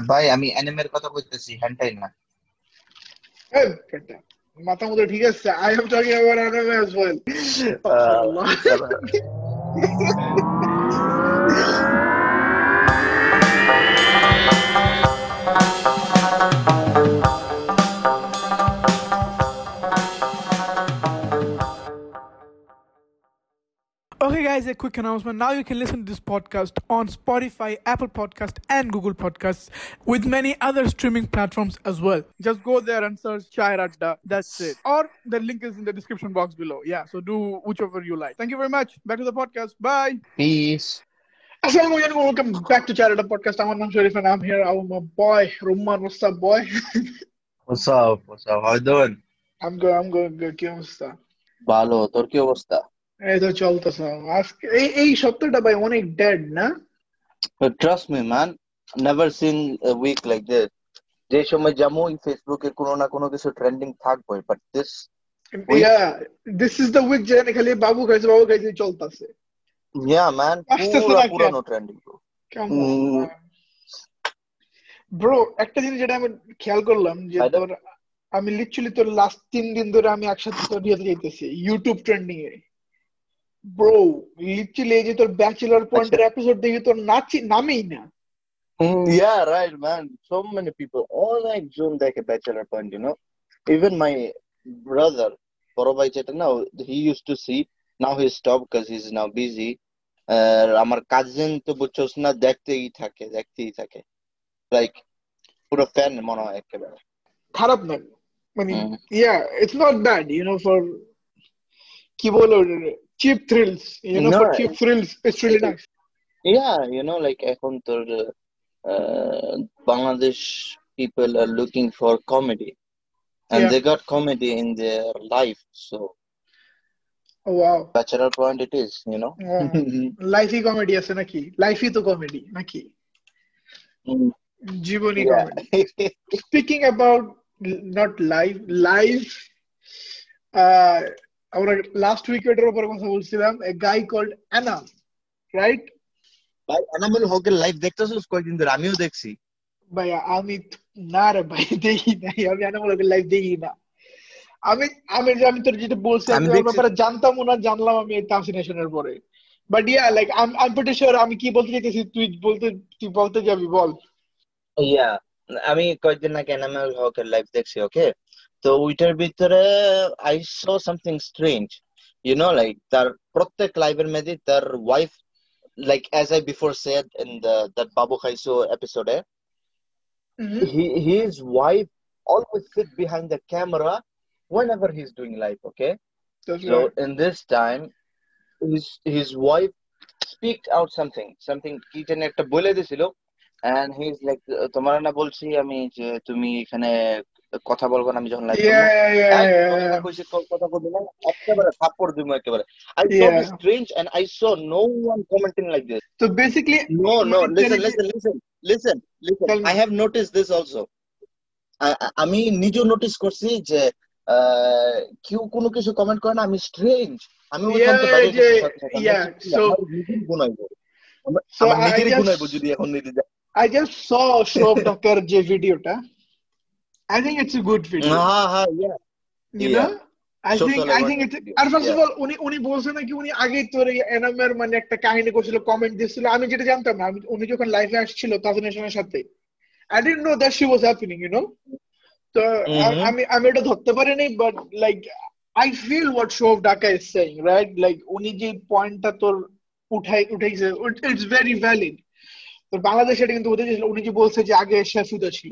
ভাই আমি অ্যানিমের কথা বলতেছি হ্যান্টাই না। মাথা মতো ঠিক আছে। I am talking about anime as well a quick announcement. Now you can listen to this podcast on Spotify, Apple Podcast, and Google Podcasts with many other streaming platforms as well. Just go there and search Chai Radda. That's it. Or the link is in the description box below. Yeah, so do whichever you like. Thank you very much. Back to the podcast. Bye. Peace Assalamu alaikum. Welcome back to Charity Podcast. I'm Anam Sharif and I'm here. I'm my boy, Rumman. What's up, boy? What's up? What's up? How you doing? I'm good. I'm good. good. কি অবস্থা? ভালো তোর কি অবস্থা এই তো চলতেছে। আজকে এই এই সপ্তাহটা ভাই অনেক ডেড না? Me man never seen a week like this. যে সময় যেমন ফেসবুকে কোনো না কোনো কিছু ট্রেন্ডিং থাকবে but this yeah this is the week যেখানে খালি বাবু খাইছে বাবু খাইছে চলতেছে। ইয়া ম্যান পুরো? পুরানো ট্রেন্ডিং Mm. ব্রো একটা জিনিস যেটা আমি খেয়াল করলাম যে আমি লিটারালি তোর লাস্ট তিন দিন ধরে আমি একসাথে তোর ইয়েতে যাইতেছি ইউটিউব ট্রেন্ডিং এ ব্রো লিটারালি এই যে তোর ব্যাচেলর পয়েন্টের এপিসোড দেখি তোর নাচি নামেই না Mm, yeah, right, man. So many people, all একজন দেখে Bachelor Point, you know. Even my brother, বড় ভাই যেটা না, he used to see. Now he stopped because he's now busy. আর আমার কাজিন তো বুঝছোস না দেখতেই থাকে দেখতেই থাকে লাইক পুরো ফ্যান মনে হয় একেবারে খারাপ না মানে hmm. Yeah it's not bad you know for কি বলো cheap thrills you know No, for cheap thrills it's really nice Yeah, you know, like এখন তোর uh, Bangladesh people are looking for comedy. And Yeah. they got comedy in their life. So wow Bachelor Point it is, you know. লাইফই comedy আছে নাকি লাইফই তো comedy নাকি Mm, জীবনী yeah. Comedy speaking about not live live uh, আমরা last উইকেটের উপর কথা বলছিলাম a guy called Anam right ভাই এনামুল হকের লাইভ দেখতেছিস? কয়েকদিন ধরে? আমিও দেখছি। ভাই আমি না রে ভাই দেখি নাই। আমি অ্যানামুলের লাইভ দেখি না। আমি আমি যে আমি তোর যেটা বলছি আমি ব্যাপারে জানতাম না জানলাম আমি এই তাফসিনেশনের পরে। But yeah like I am pretty sure আমি কি বলতে চাইতেছি তুই বলতে তুই বলতে যাবি বল। ইয়া আমি কয়েকদিন আগে এনামুল হকের লাইভ দেখছি ওকে তো ওইটার ভিতরে I saw something strange you know like তার প্রত্যেক লাইভের মধ্যে তার wife like as I before said in the that বাবু খাইসো এপিসোডে he his wife always sit behind the camera whenever he's doing live okay so in this time his his wife speaked out something something কি জানি একটা বলে দিছিল and he's like তোমার না বলছি আমি যে তুমি এখানে কথা বলব না আমি যখন আমি নিজেও নোটিস করছি যে কেউ কোনো কিছু কমেন্ট করে না আমি স্ট্রেঞ্জ আমি যদি এখন যে ভিডিওটা I think it's a good video. হ্যাঁ, yeah. you yeah. know? I Social think I think it's আর ফার্স্ট অফ অল উনি উনি বলছে নাকি উনি আগে তোর এনামের মানে একটা কাহিনী করছিল কমেন্ট দিছিল আমি যেটা জানতাম না উনি যখন লাইভে আসছিল তাজনেশনের সাথে I didn't know that she was happening you know তো Mhm. আমি আমি এটা ধরতে পারিনি but like I feel what show of Dhaka is saying right like উনি যে পয়েন্টটা তোর উঠাই উঠাইছে ইটস ভেরি ভ্যালিড তো বাংলাদেশে এটা কিন্তু যে- উনি যে বলছে যে আগে শেফুদা ছিল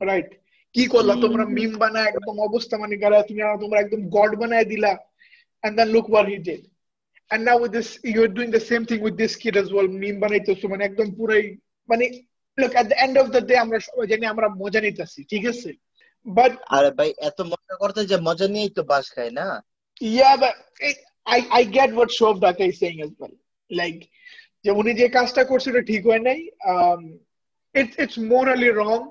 রাইট কি করলা তোমরা মিম বানায় একদম অবস্থা মানে গেলা তুমি তোমরা একদম গড বানায় দিলা and then look what he did and now with this you're doing the same thing with this kid as well মিম বানাইতেছো মানে একদম পুরাই মানে look at the end of the day আমরা সবাই জানি আমরা মজা নিতেছি ঠিক আছে but আরে ভাই এত মজা করতে যে মজা নিয়েই তো বাস খায় না yeah but it, I I get what Shov Dhaka is saying as well like যে উনি যে কাজটা করছে ওটা ঠিক হয় নাই um it's it's morally wrong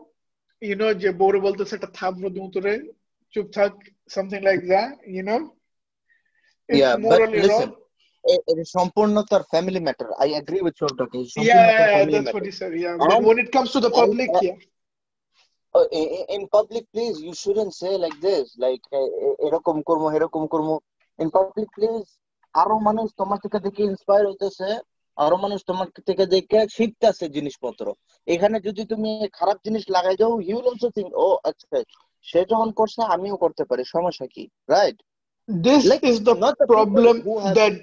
you know যে বউরে বলতেছে একটা থাপড় দিও তোরে চুপ থাক something like that you know it's Yeah, but morally listen, wrong এ- এটা সম্পূর্ণ তার family matter I agree with when it comes to the public, and- yeah. in public place you shouldn't say like this like এ- এ- এরকম করব এরকম করব in public place আরও মানুষ তোমার থেকে দেখে ইন্সপায়ার হইতেছে আরও মানুষ তোমার থেকে দেখে শিখতেছে জিনিসপত্র। এখানে যদি তুমি খারাপ জিনিস লাগাই যাও হি উইল অলসো থিংক ও আচ্ছা সে যখন করছে আমিও করতে পারি সমস্যা কি? Right this is the problem that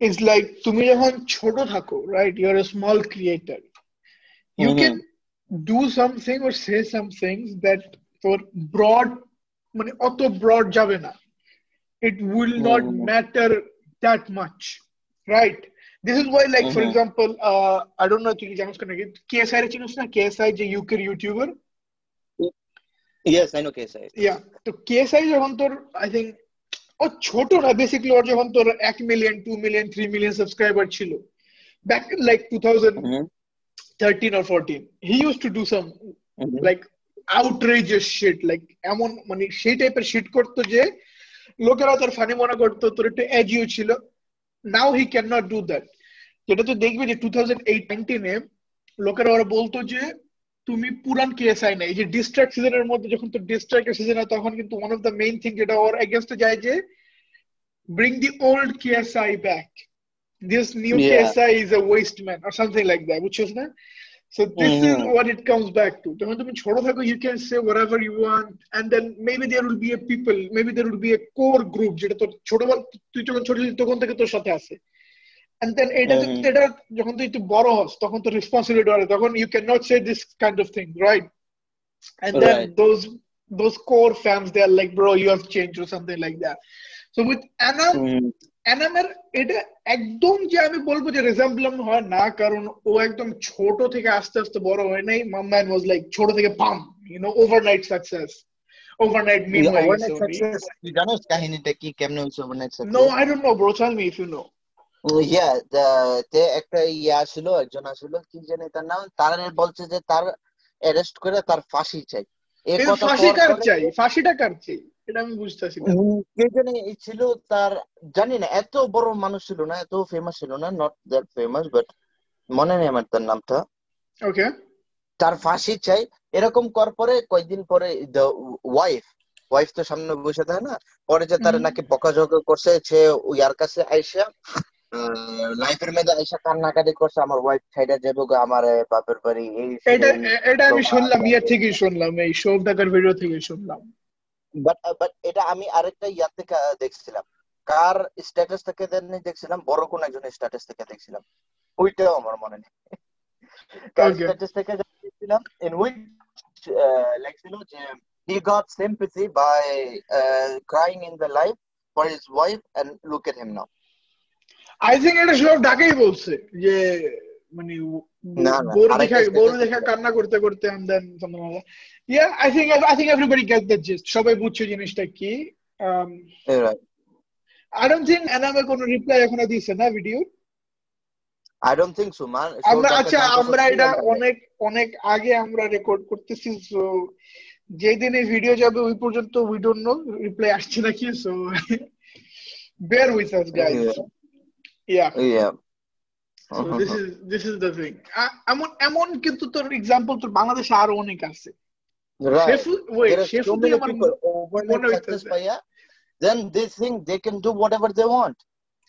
is like তুমি যখন ছোট থাকো right you are a small creator you can do something or say something that তোর ব্রড মানে অত ব্রড যাবে না। It will not matter that much right this is why like for Mhm. example uh, I don't know তুই কি জানিস নাকি KSI এর চিনিস না KSI যে UK YouTuber yes I know case I yeah তো কেএসআই যখন তোর আই থিঙ্ক ও ছোট না বেসিক্যালি ওর যখন তোর এক million two million three million subscriber ছিল back like two thousand thirteen or fourteen he use to do some like outrageous shit like এমন মানে সেই টাইপের শিট করতো যে লোকেরা তোর ফানি মনে করতো তোর একটু এজিও ছিল now he can not do that যেটা তুই দেখবে যে টু থাউজেন্ড এইট লোকেরা ওরা বলতো যে তুমি পুরান কেএসআই না এই যে ডিস্ট্রাক্ট সিজনের মধ্যে যখন তো ডিস্ট্রাক্ট সিজন হয় তখন কিন্তু one of the main thing যেটা ওর এগেনস্টে যায় যে bring the old KSI back this new Yeah. KSI is a waste man or something like that বুঝছিস না So this is Mhm. what it comes back to. যখন তুমি ছোট থাকো you can say whatever you want and then maybe there will be a people, maybe there will be a core group যেটা তোর ছোটবেলা তুই যখন ছোট ছিলি তখন থেকে তোর সাথে আছে and then এটা Mhm. এটা যখন তুই একটু বড় হস তখন তোর রেসপন্সিবিলিটি বাড়ে তখন you cannot say this kind of thing right and then Right. those those core fans they are like bro you have changed or something like that so with Anam অ্যানামের এটা একদম যে আমি বলবো যে রেজাম্বলাম হয় না কারণ ও একদম ছোট থেকে আস্তে আস্তে বড় হয় নাই মাম্মান ওয়াজ লাইক ছোট থেকে পাম you know overnight success overnight meme হয়ে গেছে সাকসেস তুই জানোস কাহিনীটা কি কেমনে হইছে overnight success no I don't know bro tell me if you know yeah তে একটা ইয়া ছিল একজন আসছিল কি জানি তার নাম তার বলছে যে তার অ্যারেস্ট করে তার ফাঁসি চাই। এই কথা ফাঁসি কার চাই? ফাঁসিটা কার চাই? এটা আমি বুঝতেছি না। কে জানি ছিল তার জানি না এত বড় মানুষ ছিল না এত ফেমাস ছিল না নট দ্যাট ফেমাস বাট মনে নেই আমার তার নামটা। ওকে তার ফাঁসি চাই এরকম করার পরে কয়েকদিন পরে ওয়াইফ ওয়াইফ তো সামনে বসে থাকে না পরে যে তার নাকি বকাঝকা করছে সে ইয়ার কাছে আইসা লাইফের মধ্যে আইসা কান্নাকাটি করছে আমার ওয়াইফ ছাইডা যাব গো আমার বাপের বাড়ি এই এটা এটা আমি শুনলাম ইয়ার থেকেই শুনলাম এই শো দেখার ভিডিও থেকে শুনলাম। বাট বাট এটা আমি আরেকটা ইয়ার থেকে দেখছিলাম। কার স্ট্যাটাস থেকে দেখছিলাম বড় কোন একজনের স্ট্যাটাস থেকে দেখছিলাম। ওইটাও আমার মনে নেই। কার. স্ট্যাটাস থেকে দেখছিলাম ইন উইচ লেখছিল যে he got sympathy by uh, crying in the life for his wife and look at him now I think এটা সব ঢাকাই বলছে যে মানে আরেকটা দেখা status দেখা কান্না করতে করতে something like that. Yeah, I think I think everybody gets the সবাই বুঝছে জিনিসটা কি। Right. I don't এনামে কোনো রিপ্লাই এখনও দিছে না video I don't think so man. আমরা আচ্ছা আমরা এটা অনেক অনেক আগে আমরা রেকর্ড করতেছি সো যেদিন এই ভিডিও যাবে ওই পর্যন্ত উই ডোন্ট নো রিপ্লাই আসছে নাকি so bear with us guys yeah yeah So this is this is the thing. আ- এমন এমন কিন্তু তোর এক্সাম্পল তোর বাংলাদেশে আরো অনেক আছে right Shefu wait there are so শেফুতে many আমার people overnight মনে success হইতেছে পাইয়া then they think they can do whatever they want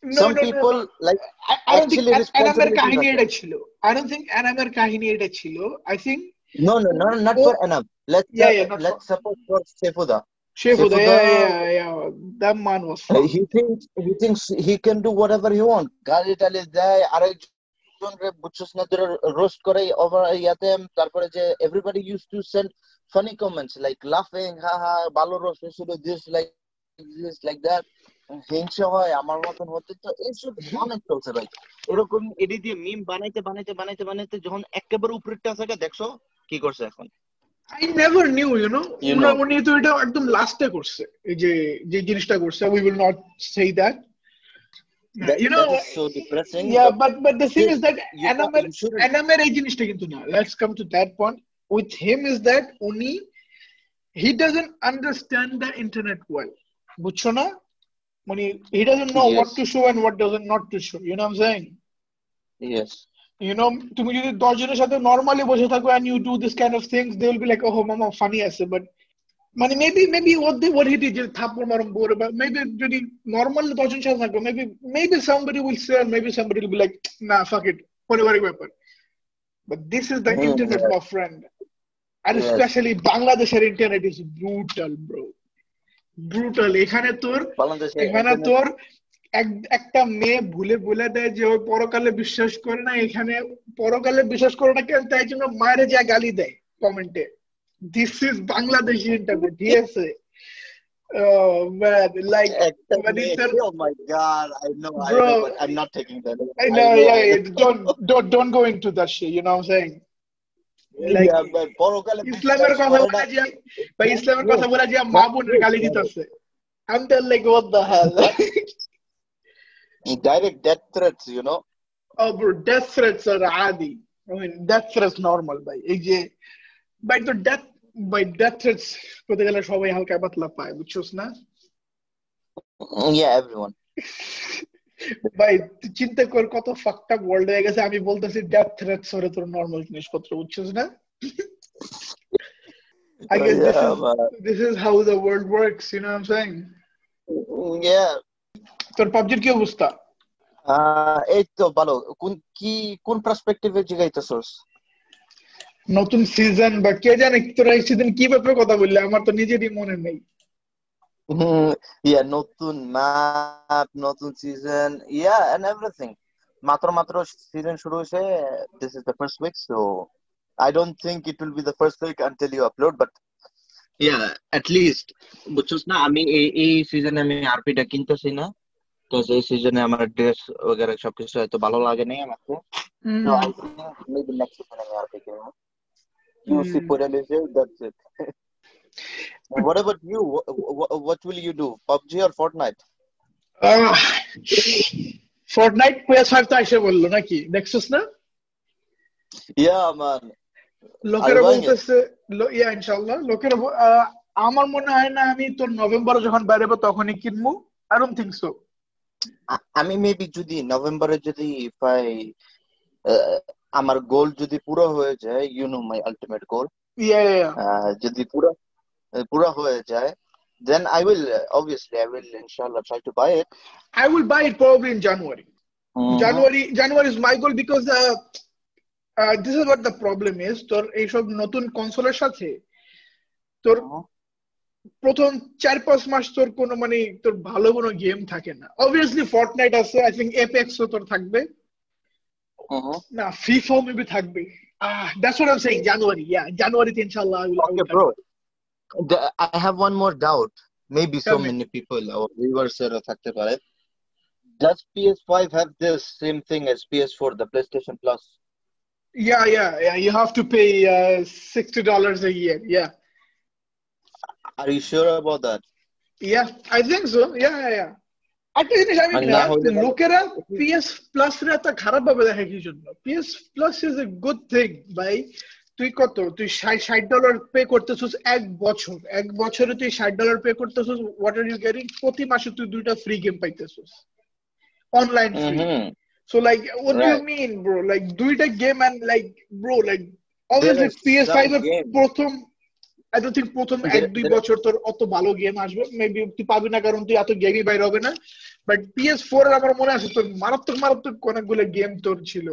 No, some no, no, people no. like I, I don't think actually An- অ্যানামের responsibility কাহিনী আছে। এটা ছিল I don't think অ্যানামের কাহিনী এটা ছিল I think no no no not Oh. for Anam let's Yeah, uh, yeah, not let's suppose for Sefuda Saifuddin- yeah, yeah, yeah. That man was Uh, he thinks he thinks he can do whatever he want গালি টালি দেয় আরেকজন রে বুঝছস না ধরে roast করে over ইয়াতে তারপরে যে everybody used to send funny comments like laughing ha ha ভালো রোস্ট হয়েছিল this like this like that হিংসা হয় আমার মতন হতে তো এইসব অনেক চলছে ভাই এরকম এডি দিয়ে মিম বানাইতে বানাইতে বানাইতে বানাইতে যখন একেবারে উপরেরটা থাকে দেখছ কি করছে এখন I never knew, you know. You উনি know. উনি তো এটা একদম লাস্টে করছে এই যে যে জিনিসটা করছে we will not say that. That- you know, that is so depressing yeah, but but but the thing you- is that you, Anamer you shouldn't Anamer এই জিনিসটা কিন্তু না let's come to that point with him is that উনি he doesn't understand the internet well বুঝছো না মানে he doesn't know what Yes. to show and what doesn't not to show you know what I'm saying Yes. You know তুমি যদি দশ জনের সাথে normally বসে থাকো and you do this kind of things they will be like oh মামা funny আছে but মানে maybe maybe what they what he did যে থাপ্পড় মারম বোর বা মেবি যদি নর্মাল দশ জন সাথে থাকো maybe maybe somebody will say maybe somebody will be like nah fuck it পারিবারিক ব্যাপার but this is the Hmm, internet yeah. my friend and Yes. especially বাংলাদেশের internet is brutal bro brutal এখানে তোর এখানে তোর একটা মেয়ে ভুলে বলে দেয় যে ওই পরকালে বিশ্বাস করে না এখানে পরকালে বিশ্বাস করে না কেন? তাই জন্য মায়ের যা গালি দেয় কমেন্টে দিস ইজ বাংলাদেশি ইন্টারভিউ ঠিক আছে লাইক একটা মেয়ে- তোর- oh my god I know I know but I'm not taking that I know, yeah, don't don't don't go into that shit. You know what I'm saying? Like, Yeah, but পরকালে ইসলামের কথা বলে যে বা ইসলামের কথা বলে যে মা বোনের গালি দিতেছে। I'm there like what the hell? direct death threats you know oh bro, death threats are adi. I mean, death threats normal ভাই এই যে ভাই তো death ভাই death threats করতে গেলে সবাই হালকা পাতলা পায় বুঝছস না yeah everyone ভাই তুই চিন্তা কর কত ফাকটা ওয়ার্ল্ড হয়ে গেছে আমি বলতেছি ডেথ থ্রেটস হরে তোর নর্মাল জিনিসপত্র বুঝছিস না I guess this Yeah, is man. this is how the world works, you know what I'm saying? yeah তোর পাবজির কি অবস্থা আহ, এই তো ভালো কোন কি কোন পার্সপেক্টিভে জিগাইতেছস নতুন সিজন বা কে জানে তোরা এই সিজন কি ব্যাপারে কথা বললে আমার তো নিজেরই মনে নেই ইয়া নতুন ম্যাপ নতুন সিজন ইয়া এন্ড এভরিথিং মাত্র মাত্র সিজন শুরু হয়েছে this is the first week so I don't think it will be the first week until you upload but yeah at least না আমি এই এই সিজনে আমি আরপিটা কিনতেছি না তো এই সিজনে আমার ড্রেস वगैरह সবকিছু হয়তো ভালো লাগে নাই আমাকে So I think maybe next season আমি আর দেখি না QC Hmm. পরে লিখে that's it what about you what, what will you do PUBG or Fortnite Fortnite PS5 তো এসে বললো নাকি দেখছিস না yeah man লোকেরা Are you buying it? বলতেছে লো- ইয়া ইনশাআল্লাহ লোকেরা ব- আহ, আমার মনে হয় না আমি তোর নভেম্বরে যখন বেরোবো তখনই কিনবো I don't think so uh- আমি মেবি যদি নভেম্বরে যদি if I আমার গোল যদি পুরো হয়ে যায় you know my ultimate goal yeah yeah যদি পুরো পুরো হয়ে যায় then I will uh, obviously I will inshallah try to buy it I will buy it probably in January. Mhm. January January is my goal because uh, uh, this is what the problem is তোর এইসব নতুন কনসোলের সাথে তোর Mhm. প্রথম চার পাঁচ মাস তোর কোনো মানে তোর ভালো কোনো গেম থাকে না অবভিয়াসলি ফর্টনাইট আছে আই থিঙ্ক এপেক্সও তোর থাকবে Mhm. না ফিফাও মেবি থাকবে ah that's what I am saying January yeah জানুয়ারিতে ইনশাআল্লাহ I will- I Okay, will bro. The, I have one more doubt. Maybe so Tell me. many people, our viewers are থাকতে পারে. Does PS5 have this same thing as PS4, the PlayStation Plus? Yeah, yeah, yeah. You have to pay uh, sixty dollars a year. Yeah, Are you sure about that? yeah. I think so. Yeah, yeah, yeah. একটা জিনিস আমি। লোকেরা PS plus রে এত খারাপ ভাবে দেখে কি জন্য PS plus is a good thing ভাই তুই কত তুই ষাট ডলার পে করতেছিস এক বছর এক বছরে তুই ষাট ডলার পে করতেছিস হোয়াট আর ইউ গেটিং প্রতি মাসে তুই দুইটা free game পাইতেছিস online free. So like, what do you mean, bro? Like, দুইটা game and like, bro, like, obviously are PS5 এর প্রথম I don't think প্রথম এক দুই বছর তোর অত ভালো গেম আসবে মেবি তুই পাবি না কারণ তুই এত গেমই বাইর হবে না বাট পিএস ফোর এর আমার মনে আছে তোর মারাত্মক মারাত্মক অনেকগুলো গেম তোর ছিল.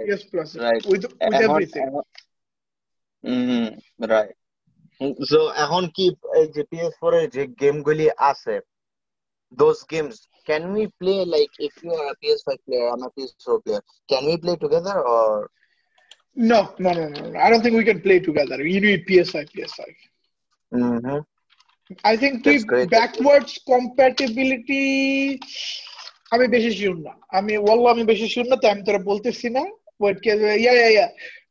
PS plus Right. With everything এখন- Mhm. এখন কি এই যে PS4 এর যে গেমগুলি আছে those games can we play like if you are a PS5 player I'm a PS4 player can we play together or No, no, no, no, no. I don't think we can play together. You need PS5, PS5. Mhm. I think great. backwards compatibility আমি বেশি sure না আমি ওয়াল্লাহ আমি বেশি sure না তাই আমি তোরা বলতেছি না ইয়া ইয়া ইয়া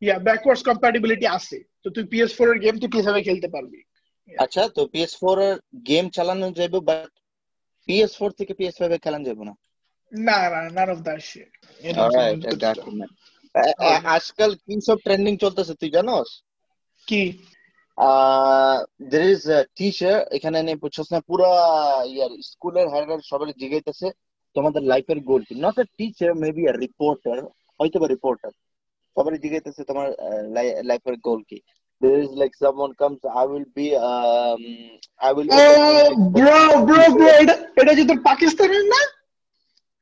ইয়া ব্যাকওয়ার্ডস কম্প্যাটিবিলিটি আছে তো তুই PS4 এর গেম তুই PS5 এ খেলতে পারবি আচ্ছা তো PS4 এর গেম চালানো যাবে বাট PS4 থেকে PS5 এ খেলানো যাবে না না না none of that shit alright আজকাল কি সব ট্রেন্ডিং চলতেছে তুই জানোস? কি? দের ইজ টিচার এখানে নেই বুঝছস না পুরা ইয়ার স্কুলের হেডার সবাই জিগাইতেছে তোমাদের লাইফের গোল কি? Not a teacher maybe a reporter হয়তো বা রিপোর্টার সবাই জিগাইতেছে তোমার লাইফের গোল কি? There is like someone comes i will be um i will bro bro bro এটা এটা যে তোর পাকিস্তানের না?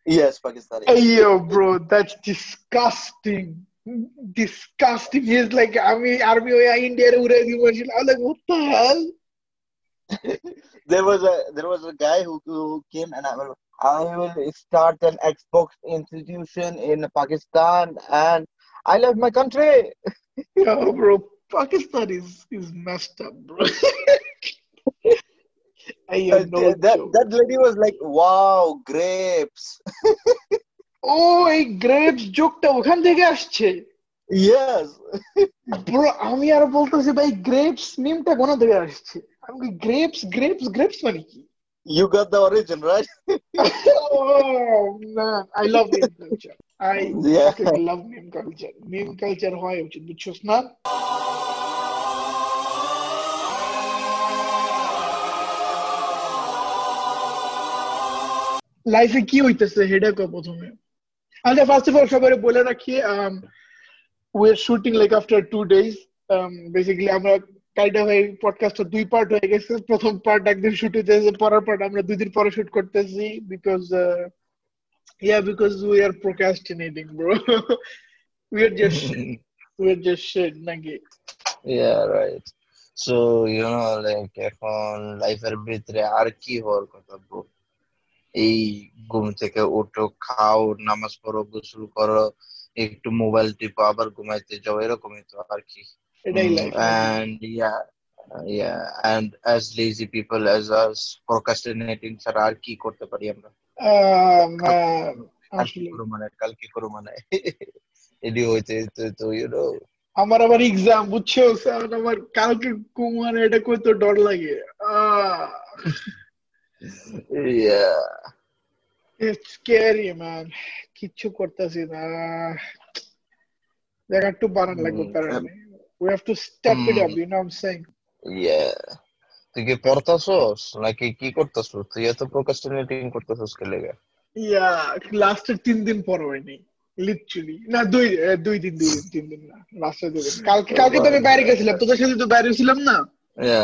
Yes, Pakistani. Hey, yo, bro, that's disgusting. Disgusting. He's like, I mean, army, oh, India, I'm like, what the hell? there was a there was a guy who, who came and I will I will start an Xbox institution in Pakistan and I love my country. Yeah, bro, Pakistan is is messed up, bro. I have And no that joke. that lady was like, "Wow, grapes." ও এই grapes জোকটা ওখান থেকে আসছে yes. Bro আমি আর বলতেছি ভাই grapes মিমটা কোথা থেকে আসছে আমি গ্রেপস গ্রেপস গ্রেপস মানে কি You got the origin, right? oh man, I love meme culture. I Yeah. fucking love meme culture. Meme culture হয় উচিত বুঝছস না লাইফে কি হইতেছে? হেডেক প্রথমে। আচ্ছা ফার্স্ট অফ অল সবাই বলে রাখি we are shooting like after two days basically আমরা কাইটা ভাই পডকাস্টটা দুই পার্ট হয়ে গেছে। প্রথম পার্ট একদিন শুট হইতেছে পরের পার্ট আমরা দুই দিন পরে শুট করতেছি because yeah because we are procrastinating bro. We are just we are just shit নাকি? Yeah, right. So, you know, like এখন লাইফের ভিতরে আর কি হওয়ার কথা ব্রো এই ঘুম থেকে ওঠো খাও নামাজ পড়ো গোসল করো একটু মোবাইল টিপো আবার ঘুমাইতে যাও এরকমই তো আর কি। এটাই life and yeah yeah and as lazy people as us procrastinating ছাড়া আর কি করতে পারি আমরা? কালকে আসলে করো মানে কালকে করো মানে। এডি হইতে তো ইউ নো আমার আবার এক্সাম বুঝছ? স্যার আমার কালকে কুমার এটা কই তো ডর লাগে। ইয়া ইটস স্ক্যারি ম্যান কিচ্ছু করতেছি না দেখ একটু বানান লাগবে Mm, কারণে we have to step it up Mm. you know what I'm saying? ইয়া তুই কি পড়তাছস নাকি কি করতাছস তুই এত প্রোক্রাস্টিনেটিং করতাছস কে লেগে ইয়া লাস্টের তিন দিন পর হয়নি লিটারালি না দুই দুই দিন দুই দিন তিন দিন না লাস্টের দুই দিন। কালকে কালকে তো আমি বাইরে গেছিলাম তোদের সাথে তো বাইরে ছিলাম না। ইয়া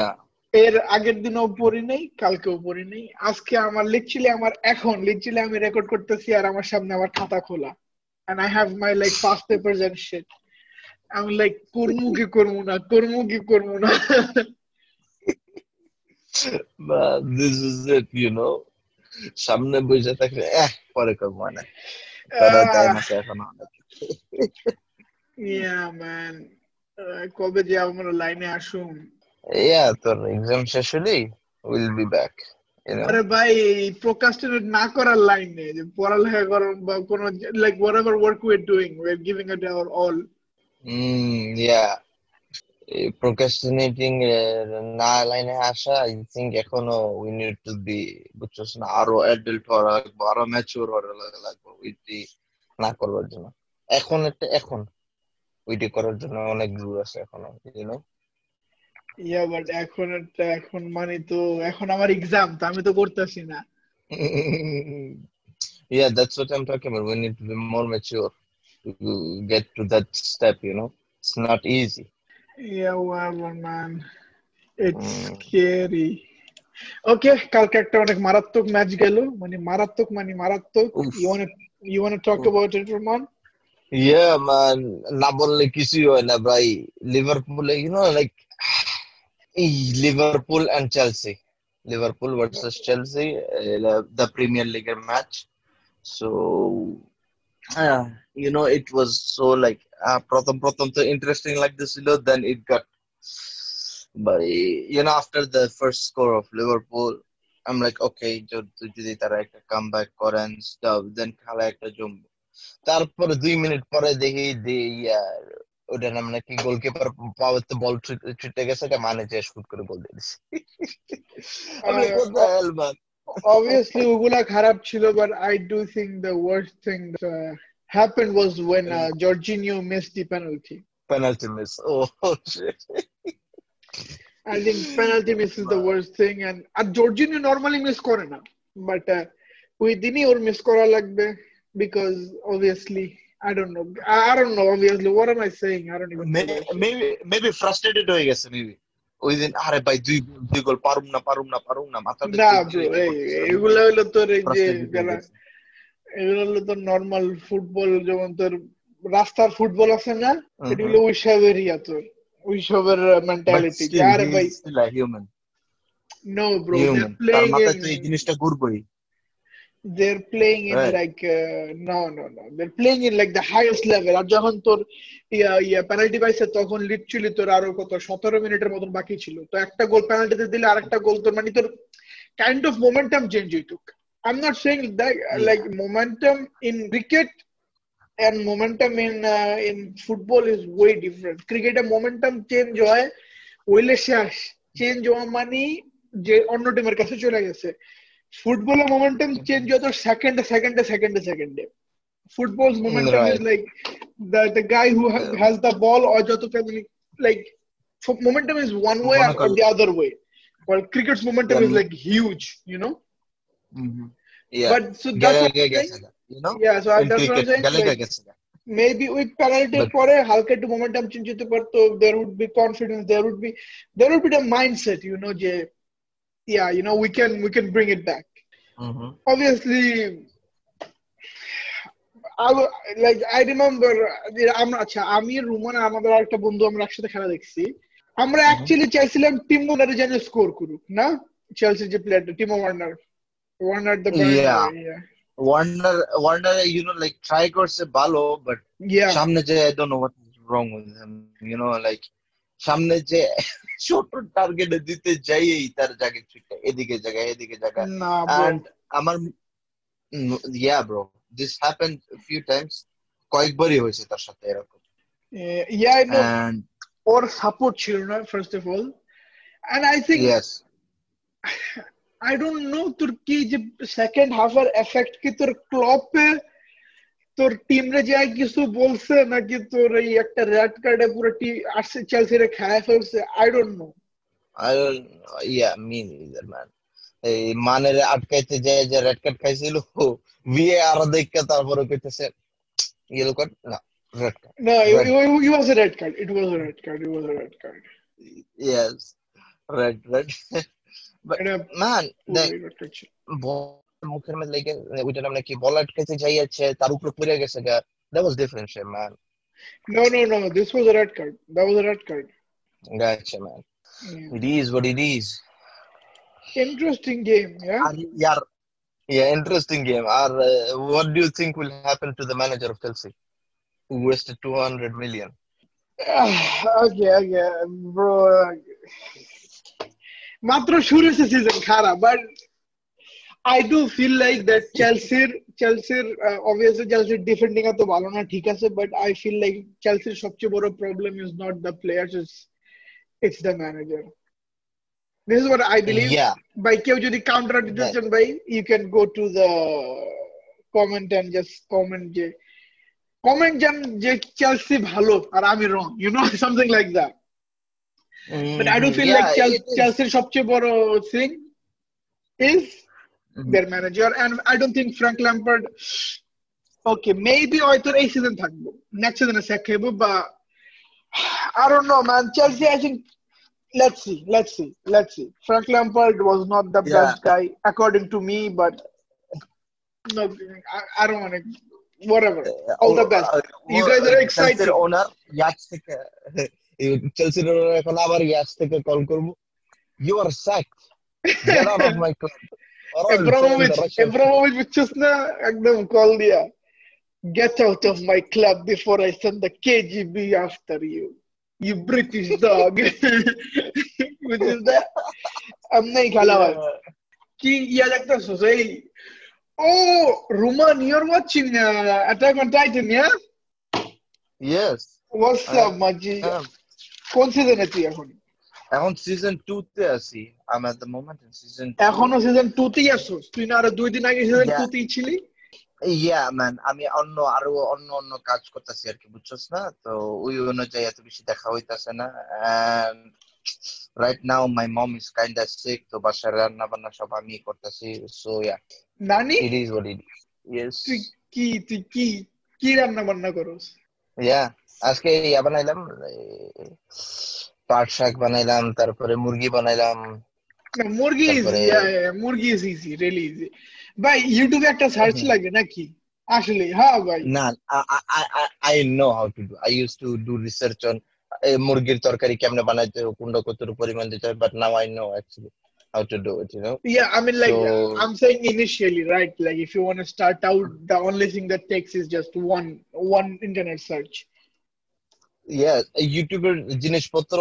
এর আগের দিনও পড়ি নাই কালকেও পড়ি নাই। আজকে আমার লিটারালি আমার এখন লিটারালি আমি রেকর্ড করতেছি আর আমার সামনে আমার খাতা খোলা। And I have my like past papers and shit আমি লাইক করমু কি করমু না করমু কি করমু না। But this is it, you know. সামনে বসে থাকলে এহ পরে করব মানে। তারা টাইম আছে এখন অনেক। ইয়া ম্যান কবে যে আমার লাইনে আসুন Yeah, তোর এক্সাম শেষ হলেই উইল বি ব্যাক আরে ভাই প্রোকাস্টিনেট না করার লাইনে যে পড়ালেখা করার বা কোন like whatever work we are doing we are giving it our all mm, yeah procrastinating না লাইনে আসা আই থিংক এখনও উই নিড টু বি বুঝছস না আরও অ্যাডাল্ট হওয়া লাগবে আরও ম্যাচিউর হওয়া লাগা- লাগবে উইটি না করবার জন্য। এখন একটা এখন উইটি করার জন্য অনেক দূর আছে এখনও ইউ নো ইয়া বাট এখন একটা এখন মানে তো এখন আমার এক্সাম তো আমি তো করতেছি না yeah, that's what I'm talking about. We need to be more mature to get to that step, you know. It's not easy. Yeah whatever man it's Mm. scary ওকে কালকে একটা অনেক মারাত্মক ম্যাচ গেল মানে মারাত্মক মানে মারাত্মক. You want you want talk about it রমান Yeah, man. না বললে কিছুই হয় না ভাই Liverpool you know like Liverpool and Chelsea Liverpool versus Chelsea uh, the Premier League match so uh, you know it was so like uh, প্রথম প্রথম তো interesting লাগতেছিল then it got by you know after the first score of Liverpool I'm like okay য- যদি তারা একটা comeback করেন stuff then খেলা একটা জমবে তারপরে দুই মিনিট পরে দেখি যে ইয়ার ওটার নাম নাকি গোলকিপার পাওয়াতে বল ছুটে গেছে এটা মানে যে শুট করে গোল দিয়ে দিছে আমি like, what the hell, man? obviously ওগুলা খারাপ ছিল but I do think the worst thing that uh, happened was when uh, Jorginho missed the penalty penalty miss oh shit I think penalty miss is the worst thing and R Jorginho normally miss করে না but ওই দিনই ওর miss করা লাগবে because obviously I don't know. I, don't know obviously. What am I saying? I don't even know. Maybe maybe frustrated হয়ে গেছে maybe ওই দিন আরে ভাই দুই দুই গোল পারুম না পারুম না পারুম না মাথা না এগুলো হলো তোর এই যে যারা এগুলো হলো তোর নর্মাল ফুটবল যেমন তোর রাস্তার ফুটবল আছে না এগুলো ওইসবের ইয়া তোর। ওইসবের মেন্টালিটি আরে ভাই নো ব্রো তো এই জিনিসটা ঘুরবই। they're playing in right. like uh, no no no. They're playing আর যখন তোর পেনাল্টি পাইছে তখন লিটারালি তোর আরও কত 17 মিনিটের মতন বাকি ছিল। তো একটা গোল পেনাল্টিতে দিলে আরেকটা গোল তোর মানে তোর কাইন্ড অফ মোমেন্টাম চেঞ্জ হই took I am like momentum in cricket and momentum in football is way different ক্রিকেটে মোমেন্টাম চেঞ্জ হয় উইলে শেষ। চেঞ্জ হওয়া মানে যে অন্য টিমের কাছে চলে গেছে। ফুটবলে মোমেন্টাম চেঞ্জ হতো সেকেন্ডে সেকেন্ডে সেকেন্ডে সেকেন্ডে ফুটবল's momentum is Right. like the the guy who ha- has the ball or যত like for momentum is one way মনে or কর- the other way while cricket's momentum is Yeah. like huge you know yeah but so that's what গেলে I'm saying. গেছে you know Yeah, so I- in that's what I'm cricket saying. গেলে Like, গেছে maybe with penalty But- পরে হালকা একটু momentum change হতে পারতো there would be confidence there would be there would be the mindset you know যে yeah you know we can we can bring it back. Obviously I w- like I remember যে আমরা আচ্ছা আমি রুমান আমাদের আরেকটা বন্ধু আমরা একসাথে খেলা দেখছি। আমরা অ্যাকচুয়ালি চাইছিলাম টিম ওয়ার্নার যেন স্কোর করুক না? চেলসির যে প্লেয়ারটা Timo Werner Werner the Yeah. Werner Werner you know like try করছে ভালো বাট yeah. সামনে যে I don't know what is wrong with him you know like সামনে যে ছোট টার্গেট দিতে যাইই তার জায়গা ঠিক এদিকে জায়গা এদিকে জায়গা। না আমার yeah bro this happened few times কয়েকবারই হয়েছে তার সাথে এরকম। I know. and ছিল না first of all and I think yes. I don't know তোর কি যে সেকেন্ড হাফের এফেক্ট কি তোর ক্লপে তোর টিম রে যায় কিছু বলছে নাকি তোর এই একটা রেড কার্ডে পুরো টি আসছে চেলসি রে খায় ফেলছে I don't know I don't yeah me neither man এই মানের আটকাইতে যে যে রেড কার্ড খাইছিল ভিএ আর দেখে তারপরে কইতেছে ইয়েলো কার্ড না red card No, it, Red. it, it was a red card. It was a red card. It was a red card. yes red red but এটা man the পুরোই red card ছিল। বল মুখের মধ্যে লেগে ওইটা আমরা কি বল আটকাইতে যাইয়াছে তার উপরে পড়ে গেছে গা that was different shit man No, no, no. This was a red card. That was a red card. gotcha man Yeah. it is what it is Interesting game, yeah. R year yeah interesting game R uh, what do you think will happen to the manager of Chelsea who wasted 200 million okay, okay, bro. মাত্র শুরু হয়েছে season খারাপ but I do feel like that চেলসির চেলসির obviously চেলসির defending এত ভালো না ঠিক আছে বাট আই ফিল লাইক চেলসির সবচেয়ে বড় problem is not the players is it's the manager this is what I believe yeah ভাই কেউ যদি কাউন্টার দিতে Yeah. চান ভাই you can go to the comment and just comment যে কমেন্ট জান যে চেলসি ভালো আর আমি wrong you know something like that But I do feel Yeah, like Chel- it is. Chelsea's সবচেয়ে বড় thing is Mhm. their manager and I don't think Frank Lampard okay maybe হয়তো এই season থাকবো next season এ sack খাইবো বা I don't know man Chelsea I think let's see let's see let's see Frank Lampard was not the Yeah. best guy according to me but no I, I don't want to whatever all the best You guys are excited. ওনার ইয়াচ থেকে চেলসির owner এখন আবার ইয়াচ থেকে call করব you are sacked get out of my club Abramovich, Abramovich বুঝছিস না একদম call দিয়া get out of my club before I send the KGB after you you British dog বুঝছিস না এমনি খেলা হয় কি ইয়া দেখতেছস এই ও Ruman you're watching uh, Attack on Titan yeah yes what's I- up মাজি কোন সিজনে তুই এখন এখন সিজন 2 তে আছি I at the moment in season এখনও সিজন টু তেই আছো তুই না আরও দুই দিন আগে সিজন. টু তেই ছিলি? ইয়া ম্যান আমি অন্য আরও অন্য অন্য কাজ করতেছি আর কি বুঝছস না? তো ওই অনুযায়ী এত বেশি দেখা হইতাছে না। Right now my mom is kind of sick তো বাসায় রান্না বান্না সব আমি করতেছি so yeah. নানি? It is what it is. তুই কি তুই কি কি রান্না বান্না করস? ইয়া আজকে ইয়া বানাইলাম পাট শাক বানাইলাম তারপরে মুরগি বানাইলাম মুরগি মুরগি ইজ ইজি রিয়েলি ইজি ভাই ইউটিউবে একটা সার্চ লাগে নাকি আসলে হ্যাঁ ভাই না know how to do I used to do research on eh, মুরগির তরকারি কেমনে বানাইতে হবে কোনটা কতটুকু পরিমাণ দিতে হবে but now I know actually how to do it you know Yeah, I mean, like So- I'm saying initially, right? Like if you want to start out, the only thing that takes is just one one internet search. Yeah ইউটিউবের জিনিসপত্র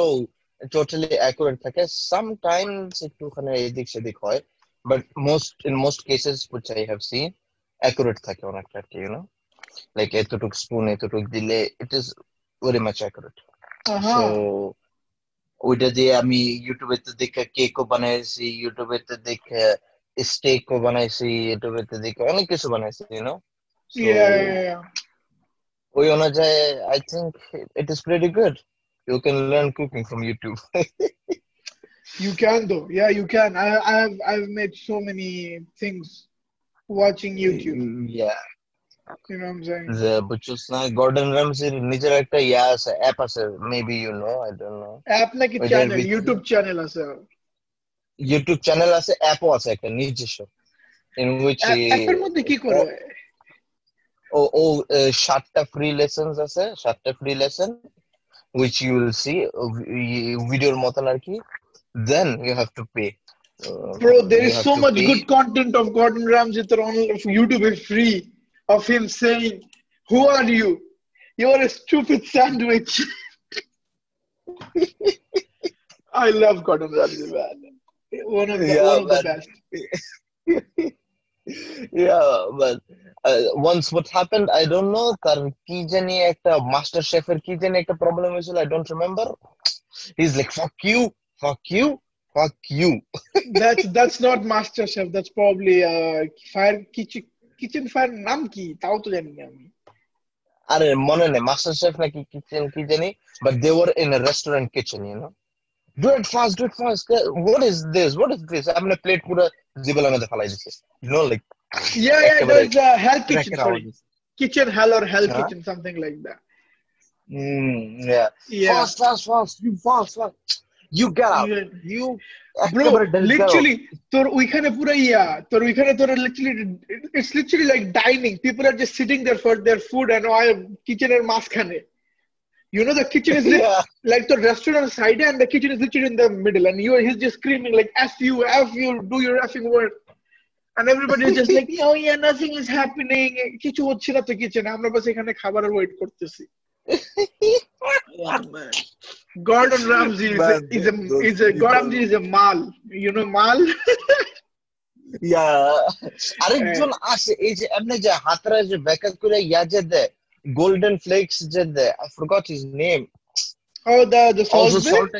totally accurate থাকে। Sometimes একটুখানি এদিক সেদিক হয় but most in most cases which I have seen accurate থাকে অনেকটা আর কি ইউ নো লাইক এতটুক স্পুন এতটুক দিলে it is very much accurate. So ওইটা দিয়ে আমি ইউটিউবে তো দেখে কেকও বানাইছি ইউটিউবে তো দেখে স্টেকও বানাইছি ইউটিউবে তো দেখে অনেক কিছু বানাইছি ইউ ওই অনুযায়ী I think it is pretty good you can learn cooking from YouTube You can though. Yeah, you can. I, I have I've made so many things watching YouTube. Yeah You know what I'm saying? যে বুঝছস না Gordon রামসির নিজের একটা ইয়া আছে app আছে maybe you know I don't know App naki ওইটার channel, ভিতরে- YouTube channel আছে। ইউটিউব চ্যানেল আছে অ্যাপও আছে একটা নিজস্ব ইন উইচ App- app এর মধ্যে কি করে? ও ও আহ, সাতটা ফ্রি লেসনস আছে সাতটা free lesson which you will see ভিডিওর মতন আর কি then you have to pay Uh, Bro, there you is have so to much pay. good content of Gordon Ramsay that on YouTube is free of him saying, "Who are you? You're a stupid sandwich." I love Gordon Ramsay, man. One of the, Yeah, one of the man. best. yeah but uh, once what happened i don't know তার কি জানি একটা master শেফের কি জানি একটা problem হয়েছিল i don't remember he's like fuck you fuck you fuck you That's that's not Master Chef. That's probably uh, Fire Kitchen Kitchen Fire নাম কি তাও তো জানি না আমি আরে মনে নেই মাস্টার শেফ নাকি কিচেন কি জানি but they were in a restaurant kitchen you know do it fast do it fast what is this what is this আমি প্লেট পুরো জিবেলার মধ্যে ফেলাই দিছে you know like Yeah, yeah, একেবারে there's a Hell Kitchen, crack it sorry. out. Kitchen Hell or Hell Huh? Kitchen, something like that. Mm, yeah. Yeah. Fast, fast, fast. You fast, fast. You get out. Yeah. You. Bro, একেবারে delete করো। literally, তোর ওইখানে পুরো ইয়া তোর ওইখানে তোর literally it's literally like dining. People are just sitting there for their food and I kitchen এর মাঝখানে. You know the kitchen is lit- Yeah. like the restaurant side and the kitchen is literally in the middle and you he's just screaming like F you, F you, do your effing work. And everybody is just like, oh yeah, nothing is happening. কিছু হচ্ছে না তো কিচেনে আমরা বাস এখানে খাবারের wait করতেছি Gordon Ramsay is a, Man, is a, those is a Gordon Ramsay is a mal. You know mal? Yeah. আরেকজন আসে এই যে এমনি যে হাতরা যে বেকা করে ইয়া যে দেয় Golden Flakes did. I forgot his name. Oh, the the Salt also, Bay. Salt,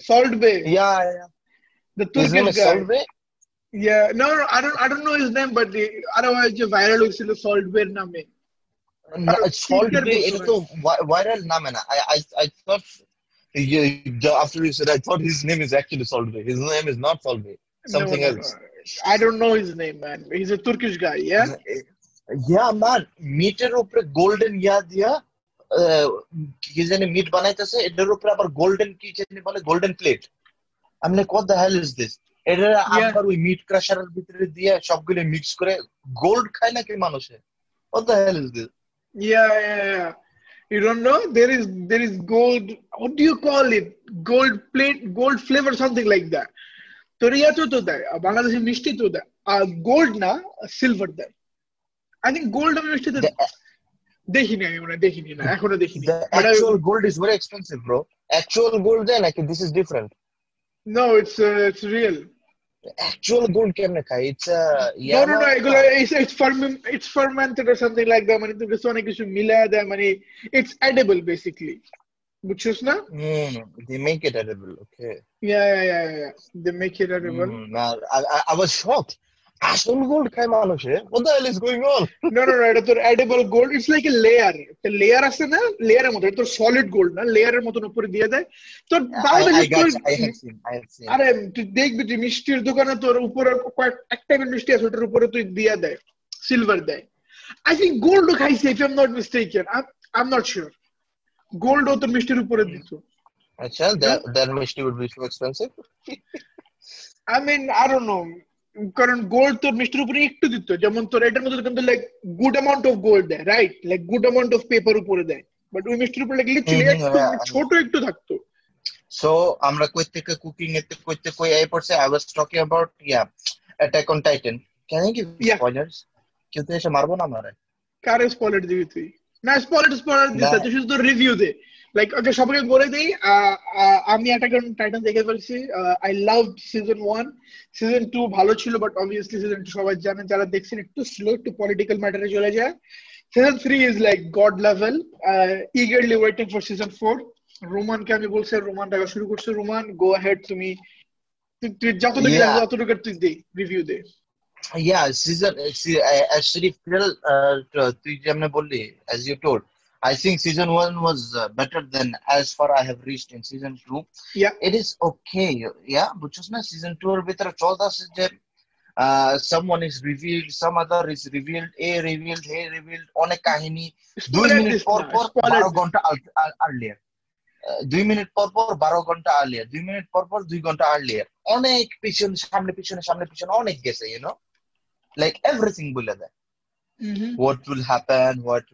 Salt Bay. Yeah, yeah. The Turkish his name is guy. Salt Bay. Yeah, no, no, I don't, I don't know his name, but the, otherwise, the viral is the Salt Bay name. Salt Bay into so viral name. I, I, I thought. Yeah, after you said, I thought his name is actually Salt Bay. His name is not Salt Bay. Something no, no, else. I don't know his name, man. He's a Turkish guy, yeah? ইয়া মান মিটের উপরে golden ইয়া দিয়া কি জানি meet বানাইতেছে এটার উপরে আবার golden কি জানি বলে গোল্ডেন প্লেট আমি like what the hell is this এটা আবার ওই মিট ক্রাশারের ভিতরে দিয়ে সবগুলো মিক্স করে গোল্ড খায় নাকি মানুষে what the hell is this yeah, yeah. You don't know? There is there is gold. What do you call it? Gold plate, gold flavor, something like that. তোর ইয়া তো তো দেয় আহ, বাংলাদেশে মিষ্টি তো দেয় আর গোল্ড না সিলভার দেয় আই থিঙ্ক গোল্ড আমি মিষ্টি The- দেখিনি আমি মনে হয় দেখিনি না এখনো দেখিনি The But I- actual gold is very expensive, bro. Actual gold দেয় নাকি this is different. no it's uh, it's real Actual gold কেমনে খায়? It's a no no no এগুলো it's it's ferment it's fermented or something like that মানে তুমি অনেক কিছু মিলায় দেয় মানে it's edible basically বুঝছিস না Hmm, they make it edible. Okay. yeah yeah yeah yeah they make it edible Hmm, nah, I, I, I was shocked. আসল গোল্ড খায় মানুষে। What the hell is going on? No no no এটা তোর edible gold it's like a layer একটা layer আছে না? লেয়ারের মতো তোর সলিড গোল্ড না? লেয়ারের মতন উপরে দিয়ে দেয়। তোর. আরে তুই দেখবি তুই মিষ্টির দোকানে তোর উপরে কয়েক এক টাইপের মিষ্টি আছে ওটার উপরে তুই দিয়ে দেয় সিলভার দেয়। আই থিঙ্ক গোল্ডও খাইছে if I'm not mistaken I am not sure গোল্ডও তোর মিষ্টির উপরে দিত। আচ্ছা that মিষ্টি would be so expensive? I mean I don't know কারণ গোল্ড তোর মিষ্টির উপরে একটু দিত যেমন তোর এটার মধ্যে কিন্তু like good amount of gold দেয় right like good amount of paper উপরে দেয় বাট ওই মিষ্টির উপরে লাইক লিটারালি Mhm, একটু ছোট একটু থাকতো সো আমরা কই থেকে কুকিং কইতে কই এই পড়ছে I was talking about yeah Attack on Titan. Can I give Yeah. spoilers? কেউ তো এসে মারবো না আমারে কারে স্পয়লার দিবি তুই না স্পয়লার স্পয়লার না। তুই শুধু রিভিউ দে লাইক ওকে সবাইকে বলে দেই আমি অ্যাটাক অন টাইটান দেখে ফেলছি। I love season one season two ভালো ছিল বাট অবভিয়াসলি সিজন টু সবাই জানেন যারা দেখছেন একটু স্লো একটু পলিটিক্যাল ম্যাটারে চলে যায়। Season three is like god level eagerly waiting for season four রোমানকে আমি বলছি রোমান দেখা শুরু করছে। রোমান গো হেড তুমি তুই- তুই যতটুকু তুই দে রিভিউ দে। Feel uh, to- তুই যেমনে বললি as you told I think season one was uh, better than as far I have reached in season two. Yeah. It is okay. Yeah, বুঝছস না season two এর ভিতরে চলতেছে যে uh, someone is revealed, some other is revealed, A revealed, A revealed, অনেক কাহিনী দুই Spoiler minute this পর না, পর spoiler বারো দিস। ঘন্টা আর্লিয়ার দুই মিনিট পর পর বারো ঘন্টা আর্লিয়ার দুই মিনিট পর পর দুই ঘন্টা আর্লিয়ার অনেক পিছনে সামনে পিছনে সামনে পিছনে অনেক গেছে ইউনো লাইক এভরিথিং বলে দেয় Mhm. what will happen what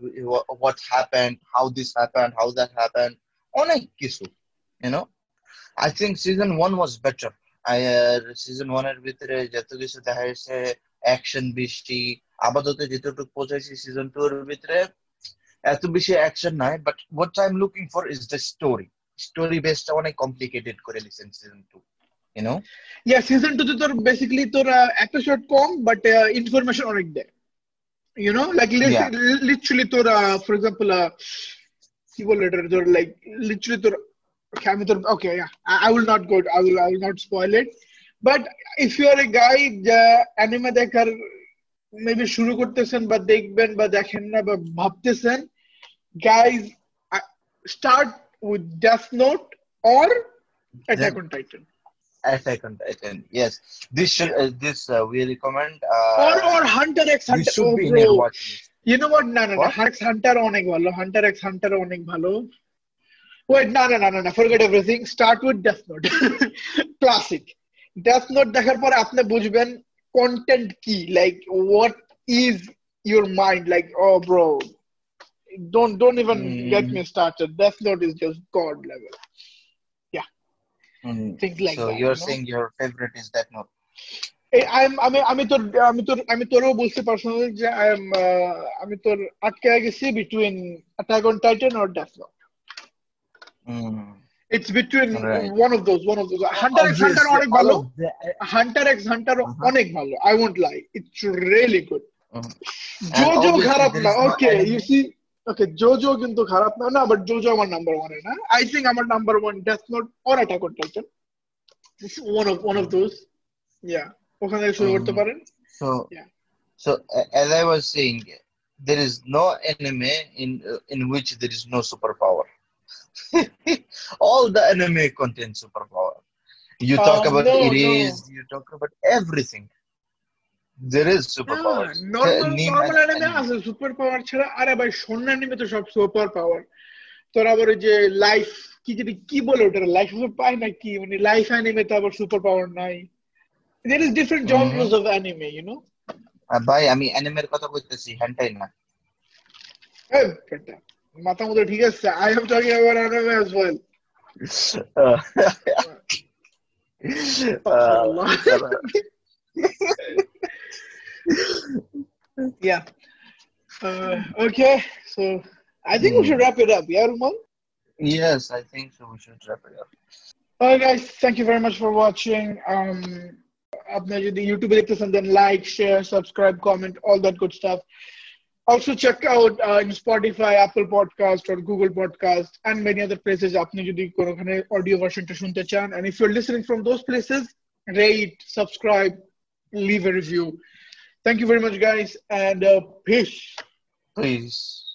what, happened how this happened how that happened অনেক কিছু you know? I think season one was better. I, uh, season one এর ভিতরে যত কিছু দেখা যাচ্ছে অ্যাকশন বেশি আপাতত যেতটুকু পৌঁছাইছি সিজন টু এর ভিতরে এত বেশি অ্যাকশন নাই but what I am looking for is the story story বেসটা অনেক কমপ্লিকেটেড করে দিয়েছেন season two you know yeah season two তে তোর বেসিক্যালি তোর এপিসোড কম বাট ইনফরমেশন অনেক দেয়। You know like Yeah. Literally তোর ফর এক্সাম্পল কি বলে এটা তোর লাইক লিটারালি তোর okay, আমি তোর okay I will not go I will I will not spoil it but if you are a guy যা অ্যানিমে দেখার মেবি শুরু করতেছেন বা দেখবেন বা দেখেন না বা ভাবতেছেন guys start with Death Note or Attack on Titan Attack on Titan. Yes, this should uh, this uh, we recommend. or Uh, or Hunter x you Hunter. should Oh, be in bro. your watch list. You know what? না না না What? Hunter x Hunter অনেক ভালো Hunter x Hunter অনেক ভালো Wait, না না না না না forget everything. Start with Death Note. Classic. Death Note দেখার পরে আপনি বুঝবেন content কি like what is your mind like oh bro don't don't even get Mm. me started. Death Note is just god level. Mm. Things like so that. you're you know? saying your favorite is Death Note. এই I'm আমি আমি তোর আমি তোর আমি তোরও বলছি personally যে আই এম আমি তোর আটকে গেছি between Attack on Titan or Death Note Mm. It's between Right. One of those one of those Hunter X Hunter Obviously, অনেক all ভালো of the- Hunter X Hunter Uh-huh. অনেক ভালো I won't lie it's really good Mhm. JoJo obviously খারাপ there না is no okay anime- you see okay JoJo কিন্তু খারাপ না না বাট জোজো আমার নাম্বার ওয়ানে না আই থিঙ্ক আমার number one Death Note or Attack on Titan one of one of those yeah ওখানে থেকে শুরু করতে Mhm. পারেন So, Yeah. so a- as I was saying, there is no anime in uh, in which there is no superpower. All the anime contain superpower. You talk Uh, about no, erase, you talk about everything. There is superpowers. Normal Name normal anime আছে super power ছাড়া আরে ভাই সৈন্য anime তো সব super power তোর আবার যে লাইফ কি যদি কি বলে ওটা লাইফ পায় না কি মানে লাইফ অ্যানিমে তো আবার সুপার পাওয়ার নাই। There is different genres of anime you know? আহ, ভাই আমি অ্যানিমের কথা বলতেছি হ্যান্টাই না। মাথা মতো ঠিক আছে I am talking about well ah, ah, Allah. yeah uh, okay so I think we should wrap it up yeah Rumal yes, I think so. We should wrap it up. Alright guys, thank you very much for watching. Um, আপনি যদি ইউটিউবে দেখতেছেন then like share subscribe comment all that good stuff Also check out uh, in Spotify, Apple Podcast or Google Podcast and many other places আপনি যদি কোনোখানে audio ভার্সনটা শুনতে চান and if you're listening from those places rate, subscribe, leave a review. Thank you very much, guys, and uh, peace. Please.